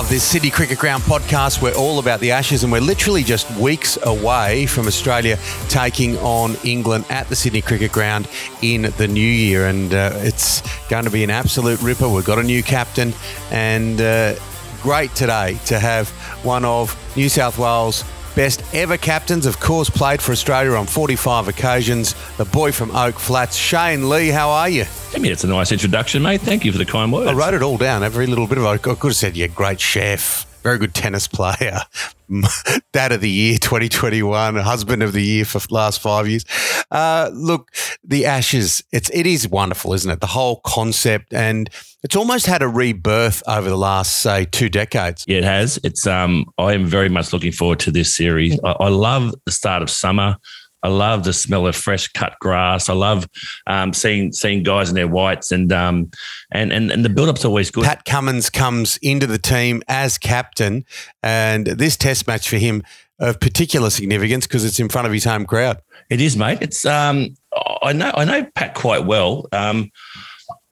love this Sydney Cricket Ground podcast. We're all about the Ashes, and we're literally just weeks away from Australia taking on England at the Sydney Cricket Ground in the new year. And uh, it's going to be an absolute ripper. We've got a new captain, and uh, great today to have one of New South Wales' best ever captains, of course, played for Australia on 45 occasions. The boy from Oak Flats, Shane Lee. How are you? I mean, it's a nice introduction, mate. Thank you for the kind words. I wrote it all down, every little bit of it. I could have said, "You're yeah, great chef, very good tennis player, dad of the year 2021, husband of the year for last five years. Uh, look, the Ashes, it's, it is wonderful, isn't it? The whole concept and it's almost had a rebirth over the last, say, two decades. Yeah, it has. It's um, I am very much looking forward to this series. I, I love the start of summer. I love the smell of fresh cut grass. I love um, seeing seeing guys in their whites and um, and and and the build up's always good. Pat Cummins comes into the team as captain, and this Test match for him of particular significance because it's in front of his home crowd. It is, mate. It's um, I know I know Pat quite well. Um,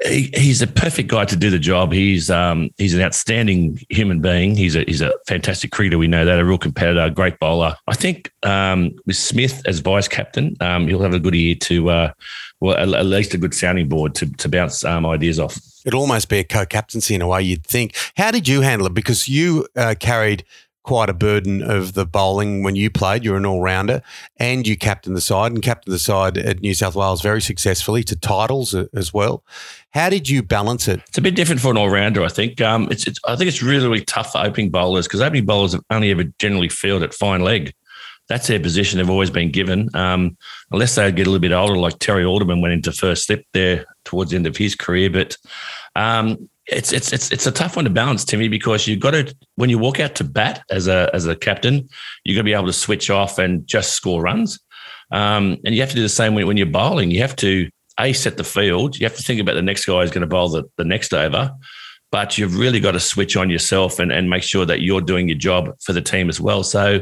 he, he's a perfect guy to do the job. He's um, he's an outstanding human being. He's a he's a fantastic cricketer. We know that a real competitor, great bowler. I think um, with Smith as vice captain, um, he'll have a good year to uh, well at, at, least a good sounding board to to bounce um, ideas off. It'd almost be a co-captaincy in a way. You'd think. How did you handle it? Because you uh, carried quite a burden of the bowling when you played. You're an all rounder and you captained the side and captained the side at New South Wales very successfully to titles as well. How did you balance it? It's a bit different for an all rounder, I think. Um, it's, it's, I think it's really, really tough for opening bowlers because opening bowlers have only ever generally fielded at fine leg. That's their position they've always been given. Um, unless they get a little bit older, like Terry Alderman went into first slip there towards the end of his career. But um, it's it's it's it's a tough one to balance, Timmy, because you've got to when you walk out to bat as a as a captain, you're going to be able to switch off and just score runs. Um, and you have to do the same when, when you're bowling. You have to a set the field. You have to think about the next guy who's going to bowl the, the next over, but you've really got to switch on yourself and, and make sure that you're doing your job for the team as well. So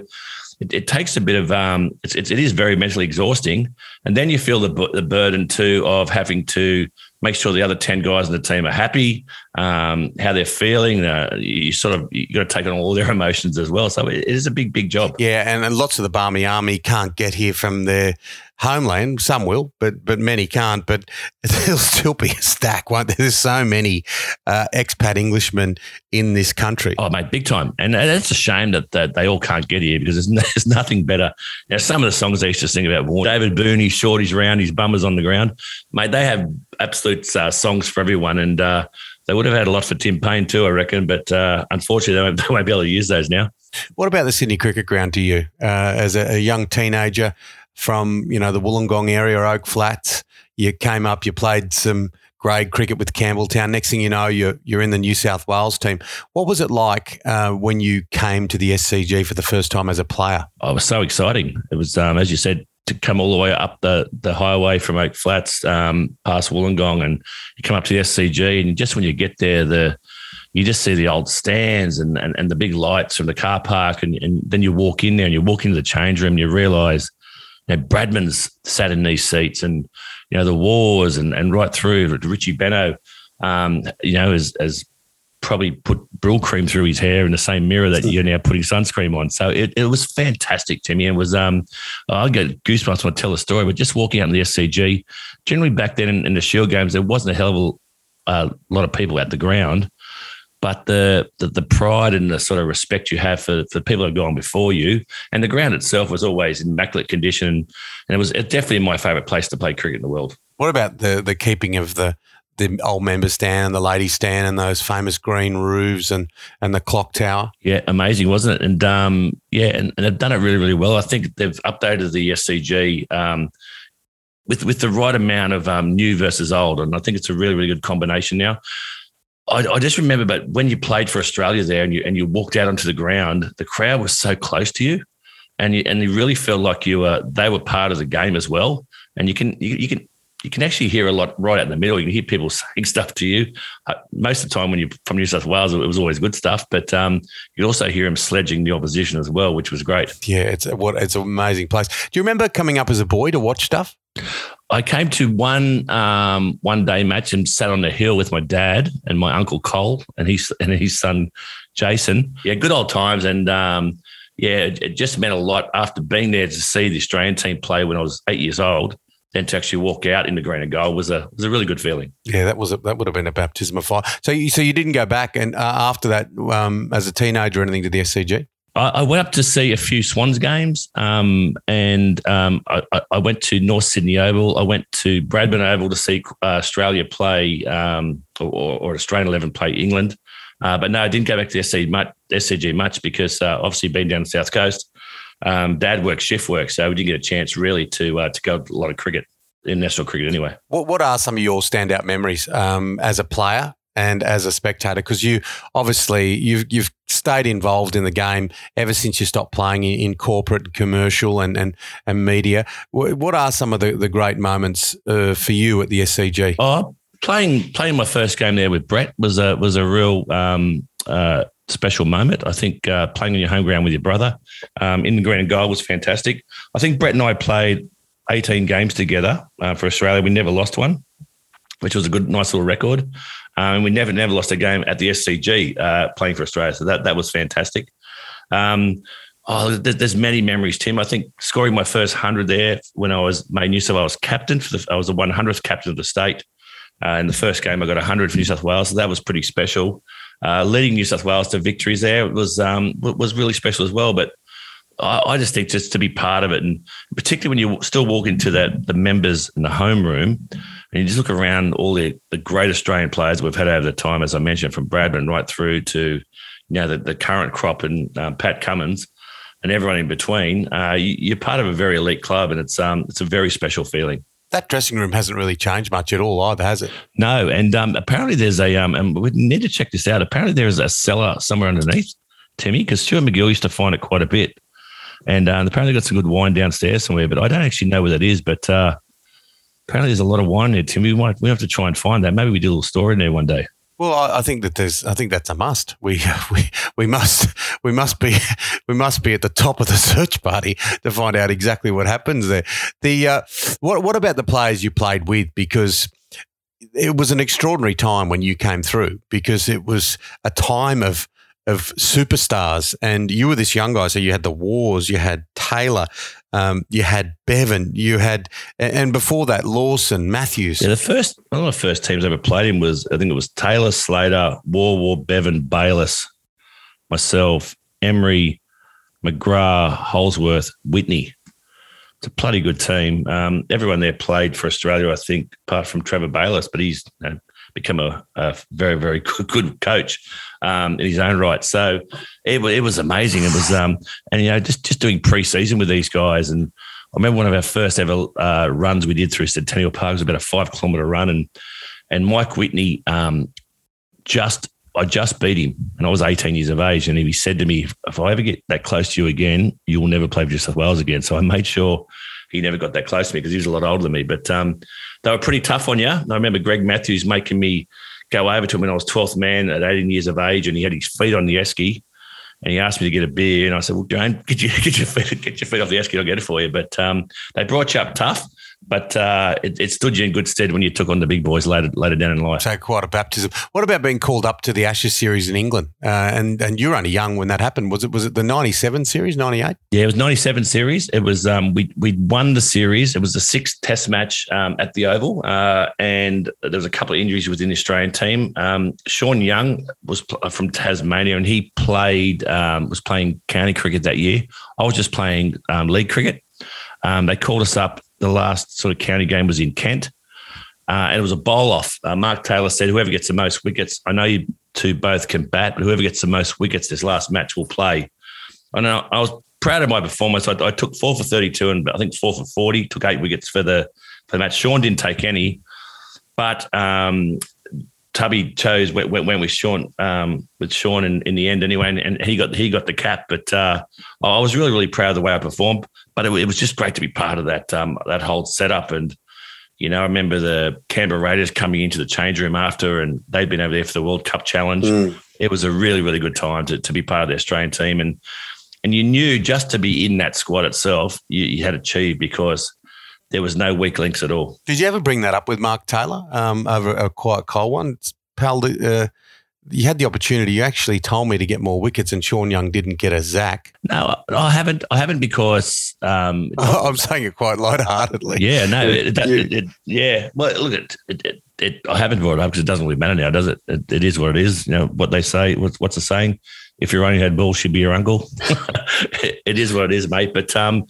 it, it takes a bit of um, it's, it's, it is very mentally exhausting, and then you feel the the burden too of having to make sure the other 10 guys in the team are happy, um, how they're feeling. Uh, you sort of, you got to take on all their emotions as well. So it, is a big, big job. Yeah. And, and lots of the Barmy Army can't get here from their homeland. Some will, but but many can't. But there'll still be a stack, won't there? There's so many uh, expat Englishmen in this country. Oh, mate, big time. And it's a shame that, that they all can't get here because there's, no, there's nothing better. You know, some of the songs they used to sing about David Boon, Shorty's round, his bummers on the ground. Mate, they have absolute uh, songs for everyone. And uh, they would have had a lot for Tim Paine too, I reckon. But uh, unfortunately, they won't, they won't, be able to use those now. What about the Sydney Cricket Ground to you uh, as a, a young teenager? from you know the Wollongong area, Oak Flats. You came up, you played some grade cricket with Campbelltown. Next thing you know, you're you're in the New South Wales team. What was it like uh, when you came to the SCG for the first time as a player? Oh, it was so exciting. It was, um, as you said, to come all the way up the the highway from Oak Flats um, past Wollongong, and you come up to the SCG, and just when you get there, the you just see the old stands and, and, and the big lights from the car park, and, and then you walk in there and you walk into the change room, and you realise you know, Bradman's sat in these seats and, you know, the Waughs and, and right through Richie Benaud, um, you know, as, as probably put Brylcreem through his hair in the same mirror that you're now putting sunscreen on. So it, it was fantastic me. It was, um, I get goosebumps when I tell the story, but just walking out in the SCG, generally back then in, in the Shield games, there wasn't a hell of a uh, lot of people at the ground but the, the, the pride and the sort of respect you have for for people that have gone before you, and the ground itself was always in immaculate condition, and it was definitely my favourite place to play cricket in the world. What about the the keeping of the the old members stand, the ladies stand, and those famous green roofs and and the clock tower. Yeah, amazing, wasn't it? And um, yeah, and, and they've done it really, really well. I think they've updated the SCG um, with with the right amount of um, new versus old, and I think it's a really, really good combination now. I, I, just remember, but when you played for Australia there and you and you walked out onto the ground, the crowd was so close to you, and you and you really felt like you were they were part of the game as well. And you can you, you can you can actually hear a lot right out in the middle. You can hear people saying stuff to you. Uh, most of the time, when you're from New South Wales, it was always good stuff. But um, you also hear them sledging the opposition as well, which was great. Yeah, it's what it's an amazing place. Do you remember coming up as a boy to watch stuff? I came to one um, one day match and sat on the hill with my dad and my uncle Cole and his and his son Jason. Yeah, good old times. And um, yeah, it, it, just meant a lot after being there to see the Australian team play when I was eight years old. Then to actually walk out in the green and gold was a was a really good feeling. Yeah, that was a, that would have been a baptism of fire. So you so you didn't go back and uh, after that um, as a teenager or anything to the SCG. I, went up to see a few Swans games, um, and um, I, I, went to North Sydney Oval. I went to Bradman Oval to see uh, Australia play um, or, or, Australian Eleven play England. Uh, but no, I didn't go back to SCG much, SCG much because uh, obviously being down the south coast, um, Dad works shift work, so we didn't get a chance really to uh, to go a lot of cricket in national cricket anyway. What What are some of your standout memories um, as a player and as a spectator? Because you obviously you've you've stayed involved in the game ever since you stopped playing in, in corporate, commercial, and and and media. What are some of the, the great moments uh, for you at the SCG? Oh, playing playing my first game there with Brett was a was a real um, uh, special moment. I think uh, playing on your home ground with your brother um, in the green and gold was fantastic. I think Brett and I played 18 games together uh, for Australia. We never lost one, which was a good, nice little record. Um, and we never, never lost a game at the SCG uh, playing for Australia. So that that was fantastic. Um, oh, there's many memories, Tim. I think scoring my first hundred there when I was made New South Wales captain for the, I was the 100th captain of the state. Uh, in the first game, I got 100 for New South Wales, so that was pretty special. Uh, leading New South Wales to victories there was um, was really special as well. But I, I, just think just to be part of it, and particularly when you still walk into that the members in the home room, and you just look around all the, the great Australian players we've had over the time, as I mentioned, from Bradman right through to you know the, the current crop and um, Pat Cummins and everyone in between. Uh, you, are part of a very elite club, and it's um, it's a very special feeling that dressing room hasn't really changed much at all either, has it? No, and um, apparently there's a um, and we need to check this out. Apparently there is a cellar somewhere underneath, Timmy, because Stuart MacGill used to find it quite a bit, and uh, apparently got some good wine downstairs somewhere, but I don't actually know where that is. But uh, apparently there's a lot of wine there, Timmy. We might we have to try and find that. Maybe we do a little story in there one day. Well, I, think that there's. I think that's a must. We we we must we must be we must be at the top of the search party to find out exactly what happens there. The uh, what what about the players you played with? Because it was an extraordinary time when you came through. Because it was a time of of superstars, and you were this young guy. So you had the Waughs, you had Taylor, um, you had Bevan, you had, and before that, Lawson, Matthews. Yeah, the first one of the first teams I ever played in was I think it was Taylor, Slater, Waugh, Waugh, Bevan, Bayliss, myself, Emery, McGrath, Holdsworth, Whitney. It's a bloody good team. Um, everyone there played for Australia, I think, apart from Trevor Bayliss, but he's you know, become a, a, very, very good, coach um, in his own right. So it, it was amazing. It was, um, and you know, just just doing preseason with these guys. And I remember one of our first ever uh, runs we did through Centennial Park was about a five kilometre run, and and Mike Whitney um, just. I just beat him and I was 18 years of age. And he said to me, if I ever get that close to you again, you will never play for New South Wales again. So I made sure he never got that close to me because he was a lot older than me. But um, they were pretty tough on you. I remember Greg Matthews making me go over to him when I was 12th man at 18 years of age, and he had his feet on the esky. And he asked me to get a beer, and I said, "Well, don't get, you, get your feet get your feet off the esky. I'll get it for you." But um, they brought you up tough, but uh, it, it, stood you in good stead when you took on the big boys later later down in life. So quite a baptism. What about being called up to the Ashes series in England? Uh, and and you were only young when that happened. Was it was it the ninety seven series, ninety eight? Yeah, it was ninety seven series. It was um, we we won the series. It was the sixth Test match um, at the Oval, uh, and there was a couple of injuries within the Australian team. Um, Shaun Young was pl- from Tasmania, and he played um, was playing county cricket that year. I was just playing um, league cricket. Um, they called us up the last sort of county game was in Kent. Uh, and it was a bowl off. Uh, Mark Taylor said, "Whoever gets the most wickets, I know you two both can bat, but whoever gets the most wickets this last match will play." I know I was proud of my performance. I, I, took four for thirty-two, and I think four for forty. Took eight wickets for the for the match. Shaun didn't take any, but um, Tubby chose went, went, with Shaun um, with Shaun in, in the end anyway, and, and, he got he got the cap. But uh, I was really really proud of the way I performed but it, it, was just great to be part of that um, that whole setup and You know, I remember the Canberra Raiders coming into the change room after, and they'd been over there for the World Cup Challenge. Mm. It was a really, really good time to, to be part of the Australian team, and and you knew just to be in that squad itself, you, you had achieved because there was no weak links at all. Did you ever bring that up with Mark Taylor um, over a quite cold one? Pal, uh, you had the opportunity. You actually told me to get more wickets, and Shaun Young didn't get a zack. No, I haven't. I haven't because um, I'm saying it quite lightheartedly. Yeah, no, it, it, it, yeah. Well, look, it, it, I haven't brought it up because it doesn't really matter now, does it? it? It is what it is. You know what they say. What's, what's the saying? If your only had balls, she'd be your uncle. it is what it is, mate. But um,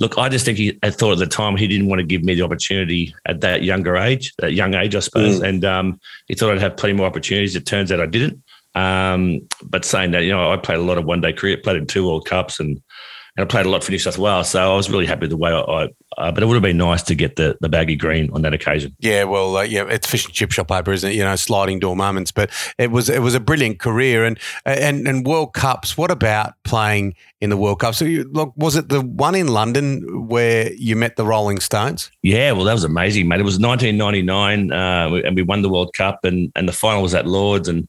look, I just think he had thought at the time he didn't want to give me the opportunity at that younger age, that young age, I suppose. Mm. And um, he thought I'd have plenty more opportunities. It turns out I didn't. Um, but saying that, you know, I played a lot of one day cricket, played in two World Cups and and I played a lot for New South Wales. So I was really happy with the way I, I uh, but it would have been nice to get the the baggy green on that occasion. Yeah, well, uh, yeah, it's fish and chip shop paper, isn't it? You know, sliding door moments. But it was it was a brilliant career and and and World Cups. What about playing in the World Cup? So, you, look, was it the one in London where you met the Rolling Stones? Yeah, well, that was amazing, mate. It was 1999, uh, and we won the World Cup, and and the final was at Lords, and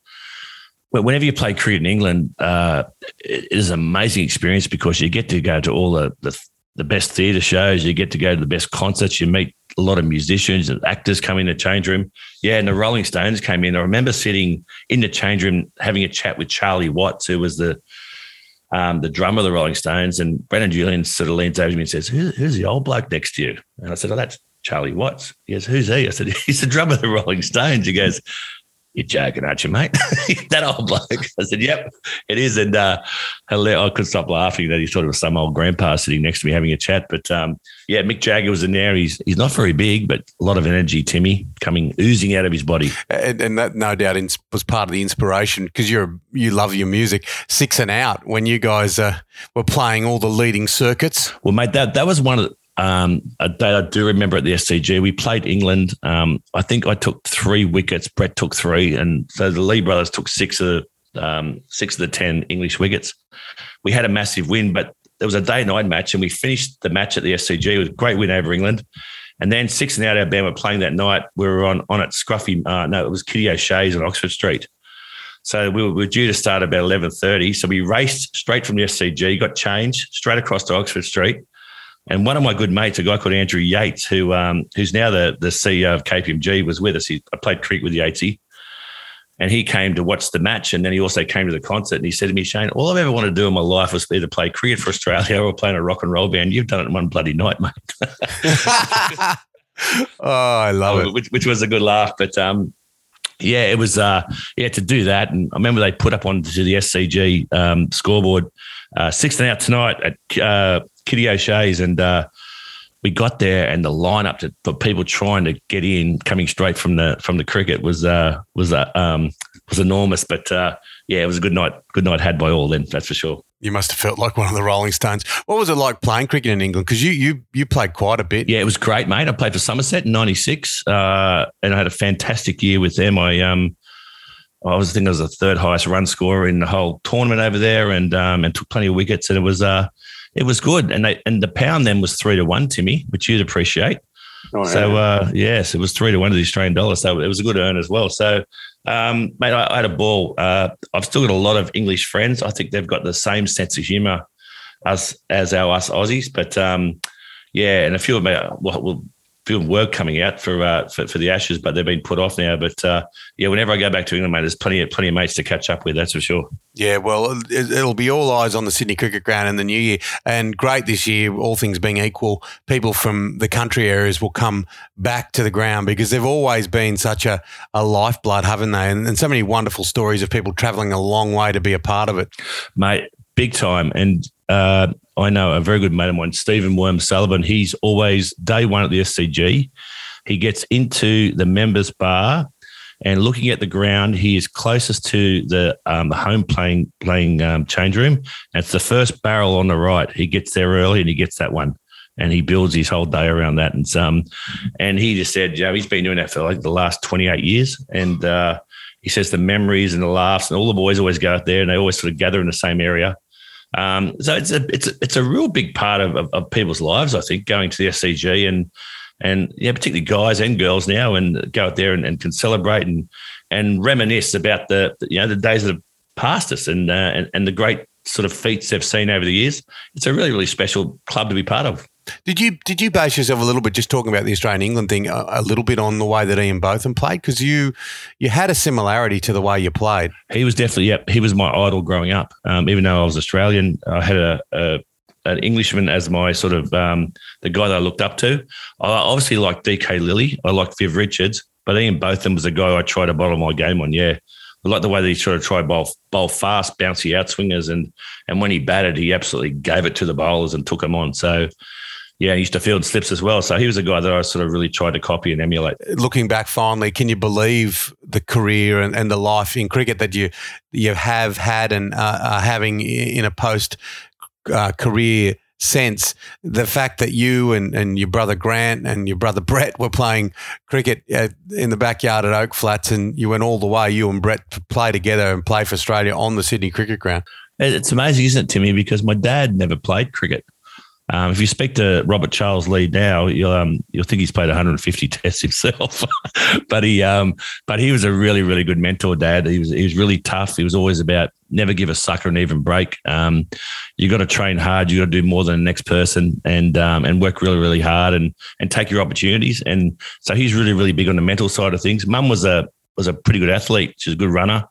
whenever you play cricket in England, uh, it is an amazing experience because you get to go to all the, the, the best theatre shows, you get to go to the best concerts, you meet a lot of musicians and actors come in the change room. Yeah, and the Rolling Stones came in. I remember sitting in the change room having a chat with Charlie Watts, who was the um, the drummer of the Rolling Stones, and Brendan Julian sort of leans over to me and says, Who, "Who's the old bloke next to you?" And I said, "Oh, that's Charlie Watts." He goes, "Who's he?" I said, "He's the drummer of the Rolling Stones." He goes, you're joking, aren't you, mate? that old bloke. I said, yep, it is. And uh, I could stop laughing that he thought it was some old grandpa sitting next to me having a chat. But um, yeah, Mick Jagger was in there. He's he's not very big, but a lot of energy, Timmy, coming oozing out of his body. And, and that no doubt was part of the inspiration because you're you love your music. Six and out when you guys uh, were playing all the leading circuits. Well, mate, that that was one of the, um, a day I do remember at the SCG, we played England. Um, I think I took three wickets. Brett took three, and so the Lee brothers took six of the um, six of the ten English wickets. We had a massive win, but there was a day night match, and we finished the match at the SCG. It was a great win over England. And then six and out our band were playing that night. We were on on at Scruffy. Uh, no, it was Kitty O'Shea's on Oxford Street. So we were, we were due to start about eleven thirty. So we raced straight from the SCG, got changed straight across to Oxford Street and one of my good mates, a guy called Andrew Yates, who um, who's now the, the CEO of KPMG, was with us. He, I played cricket with Yatesy. And he came to watch the match, and then he also came to the concert. And he said to me, "Shane, all I've ever wanted to do in my life was either play cricket for Australia or play in a rock and roll band. You've done it in one bloody night, mate." oh, I love it. Which, which, was a good laugh, but um, yeah, it was uh, yeah to do that. And I remember they put up onto the SCG um, scoreboard uh, sixth and out tonight at uh, Kitty O'Shea's, and uh, we got there, and the lineup to, for people trying to get in, coming straight from the from the cricket, was uh, was uh, um, was enormous. But uh, yeah, it was a good night. Good night had by all. Then that's for sure. You must have felt like one of the Rolling Stones. What was it like playing cricket in England? Because you you you played quite a bit. Yeah, it was great, mate. I played for Somerset in '96, uh, and I had a fantastic year with them. I um, I was I think I was the third highest run scorer in the whole tournament over there, and um, and took plenty of wickets, and it was uh it was good. And they, and the pound then was three to one, Timmy, which you'd appreciate. Oh. So uh, yes, it was three to one to the Australian dollar. So it was a good earn as well. So um, mate, I, I, had a ball. Uh, I've still got a lot of English friends. I think they've got the same sense of humour as as our us Aussies. But um, yeah, and a few of them well, well film work coming out for, uh, for, for the Ashes, but they've been put off now. But uh, yeah, whenever I go back to England, mate, there's plenty of plenty of mates to catch up with. That's for sure. Yeah, well, it, will be all eyes on the Sydney Cricket Ground in the new year, and great this year. All things being equal, people from the country areas will come back to the ground because they've always been such a, a lifeblood, haven't they? And, and so many wonderful stories of people travelling a long way to be a part of it, mate. Big time, and uh, I know a very good mate of mine, Stephen Worm Sullivan. He's always day one at the SCG. He gets into the members bar and looking at the ground, he is closest to the um, home playing playing um, change room. It's the first barrel on the right. He gets there early and he gets that one, and he builds his whole day around that. And some, and he just said, yeah, he's been doing that for like the last twenty eight years, and uh, he says the memories and the laughs and all the boys always go out there and they always sort of gather in the same area. Um, so it's a it's a, it's a real big part of, of, of, people's lives, I think, going to the SCG and and yeah, particularly guys and girls now, and go out there and, and can celebrate and and reminisce about the you know the days that have passed us and uh, and, and the great sort of feats they've seen over the years. It's a really really special club to be part of. Did you did you base yourself a little bit just talking about the Australian England thing a, a little bit on the way that Ian Botham played because you you had a similarity to the way you played. He was definitely yeah he was my idol growing up. Um, even though I was Australian, I had a, a an Englishman as my sort of um, the guy that I looked up to. I obviously like DK Lillee. I like Viv Richards, but Ian Botham was a guy I tried to bottle my game on. Yeah, I like the way that he sort of tried bowl bowl fast, bouncy outswingers, and and when he batted, he absolutely gave it to the bowlers and took them on. So. Yeah, he used to field slips as well. So he was a guy that I sort of really tried to copy and emulate. Looking back finally, can you believe the career and, and the life in cricket that you you have had and uh, are having in a post uh, career sense the fact that you and, and your brother Grant and your brother Brett were playing cricket at, in the backyard at Oak Flats and you went all the way, you and Brett play together and play for Australia on the Sydney cricket ground. It's amazing, isn't it, Timmy? Because my dad never played cricket. Um, if you speak to Robert Charles Lee now, you'll um, you'll think he's played 150 tests himself. but he um, but he was a really really good mentor, Dad. He was he was really tough. He was always about never give a sucker an even break. Um, you got to train hard. You got to do more than the next person, and um, and work really really hard, and and take your opportunities. And so he's really really big on the mental side of things. Mum was a was a pretty good athlete. She's a good runner.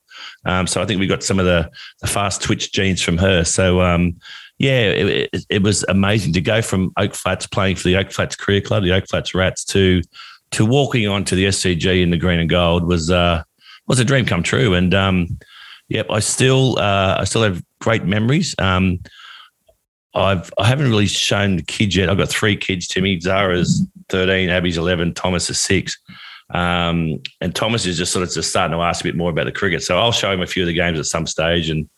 Um, so I think we got some of the, the fast twitch genes from her. So um, yeah, it, it, it, was amazing to go from Oak Flats playing for the Oak Flats Career Club, the Oak Flats Rats, to to walking on to the SCG in the green and gold was uh, was a dream come true. And um, yep, I still uh, I still have great memories. Um, I've I haven't really shown the kids yet. I've got three kids. Timmy Zara's thirteen, Abby's eleven, Thomas is six. Um, and Thomas is just sort of just starting to ask a bit more about the cricket. So I'll show him a few of the games at some stage, and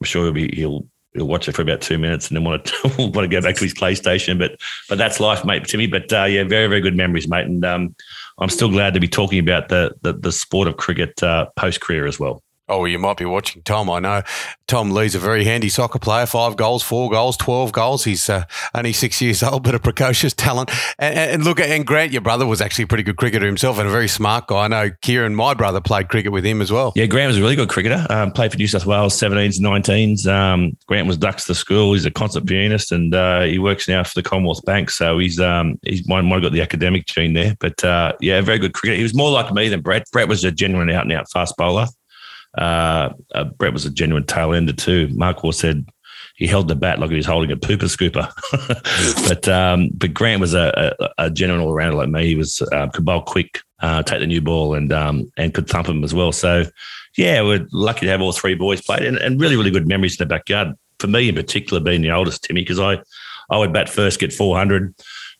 I'm sure he'll be he'll he'll watch it for about two minutes and then want to want to go back to his PlayStation. But but that's life, mate, Timmy. But uh, yeah, very very good memories, mate. And um, I'm still glad to be talking about the the, the sport of cricket uh, post career as well. Oh, well, you might be watching Tom. I know Tom Lee's a very handy soccer player. Five goals, four goals, twelve goals. He's uh, only six years old, but a precocious talent. And, and, look, and Grant, your brother was actually a pretty good cricketer himself, and a very smart guy. I know Kieran, my brother, played cricket with him as well. Yeah, Grant was a really good cricketer. Um, played for New South Wales, 17s, 19s. Um, Grant was dux to school. He's a concert pianist, and uh, he works now for the Commonwealth Bank. So he's um, he's might, might have got the academic gene there, but uh, yeah, very good cricketer. He was more like me than Brett. Brett was a genuine out and out fast bowler. Uh, uh, Brett was a genuine tail ender too. Mark Waugh said he held the bat like he was holding a pooper scooper. but um, but Grant was a, a, a genuine all rounder like me. He was uh, could bowl quick, uh, take the new ball, and um, and could thump him as well. So yeah, we're lucky to have all three boys played, and, and really really good memories in the backyard. For me in particular, being the oldest, Timmy, because I I would bat first, get four hundred.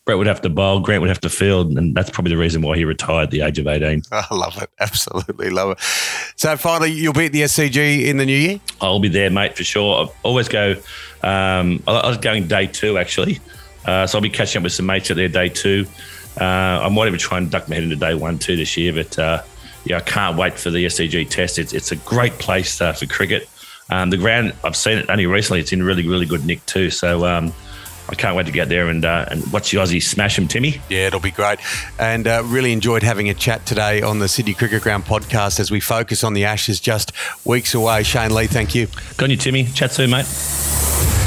Brett would have to bowl, Grant would have to field, and that's probably the reason why he retired at the age of 18. I love it. Absolutely love it. So finally, you'll be at the SCG in the new year? I'll be there, mate, for sure. I always go, um, I was going day two, actually. Uh, so I'll be catching up with some mates at their day two. Uh, I might even try and duck my head into day one, too, this year, but uh, yeah, I can't wait for the SCG test. It's, it's a great place uh, for cricket. Um, the ground, I've seen it only recently, it's in really, really good nick, too. So, um, I can't wait to get there and uh, and watch the Aussies smash them, Timmy. Yeah, it'll be great. And uh, really enjoyed having a chat today on the Sydney Cricket Ground podcast as we focus on the Ashes just weeks away. Shane Lee, thank you. Got you, Timmy. Chat soon, mate.